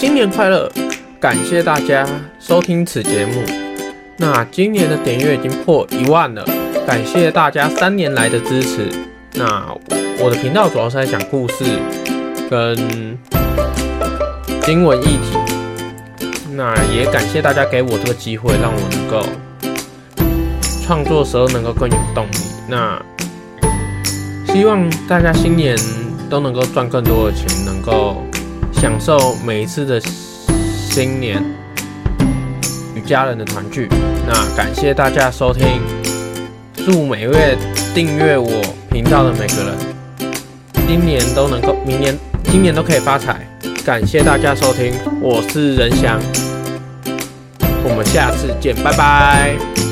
新年快乐！感谢大家收听此节目。那今年的点阅已经破一万了，感谢大家三年来的支持。那我的频道主要是在讲故事跟经文议题。那也感谢大家给我这个机会，让我能够创作时候能够更有动力。那希望大家新年都能够赚更多的钱，能够享受每一次的新年与家人的团聚。那感谢大家收听，祝每位订阅我频道的每个人，今年都能够，明年、今年都可以发财。感谢大家收听，我是仁翔，我们下次见，拜拜。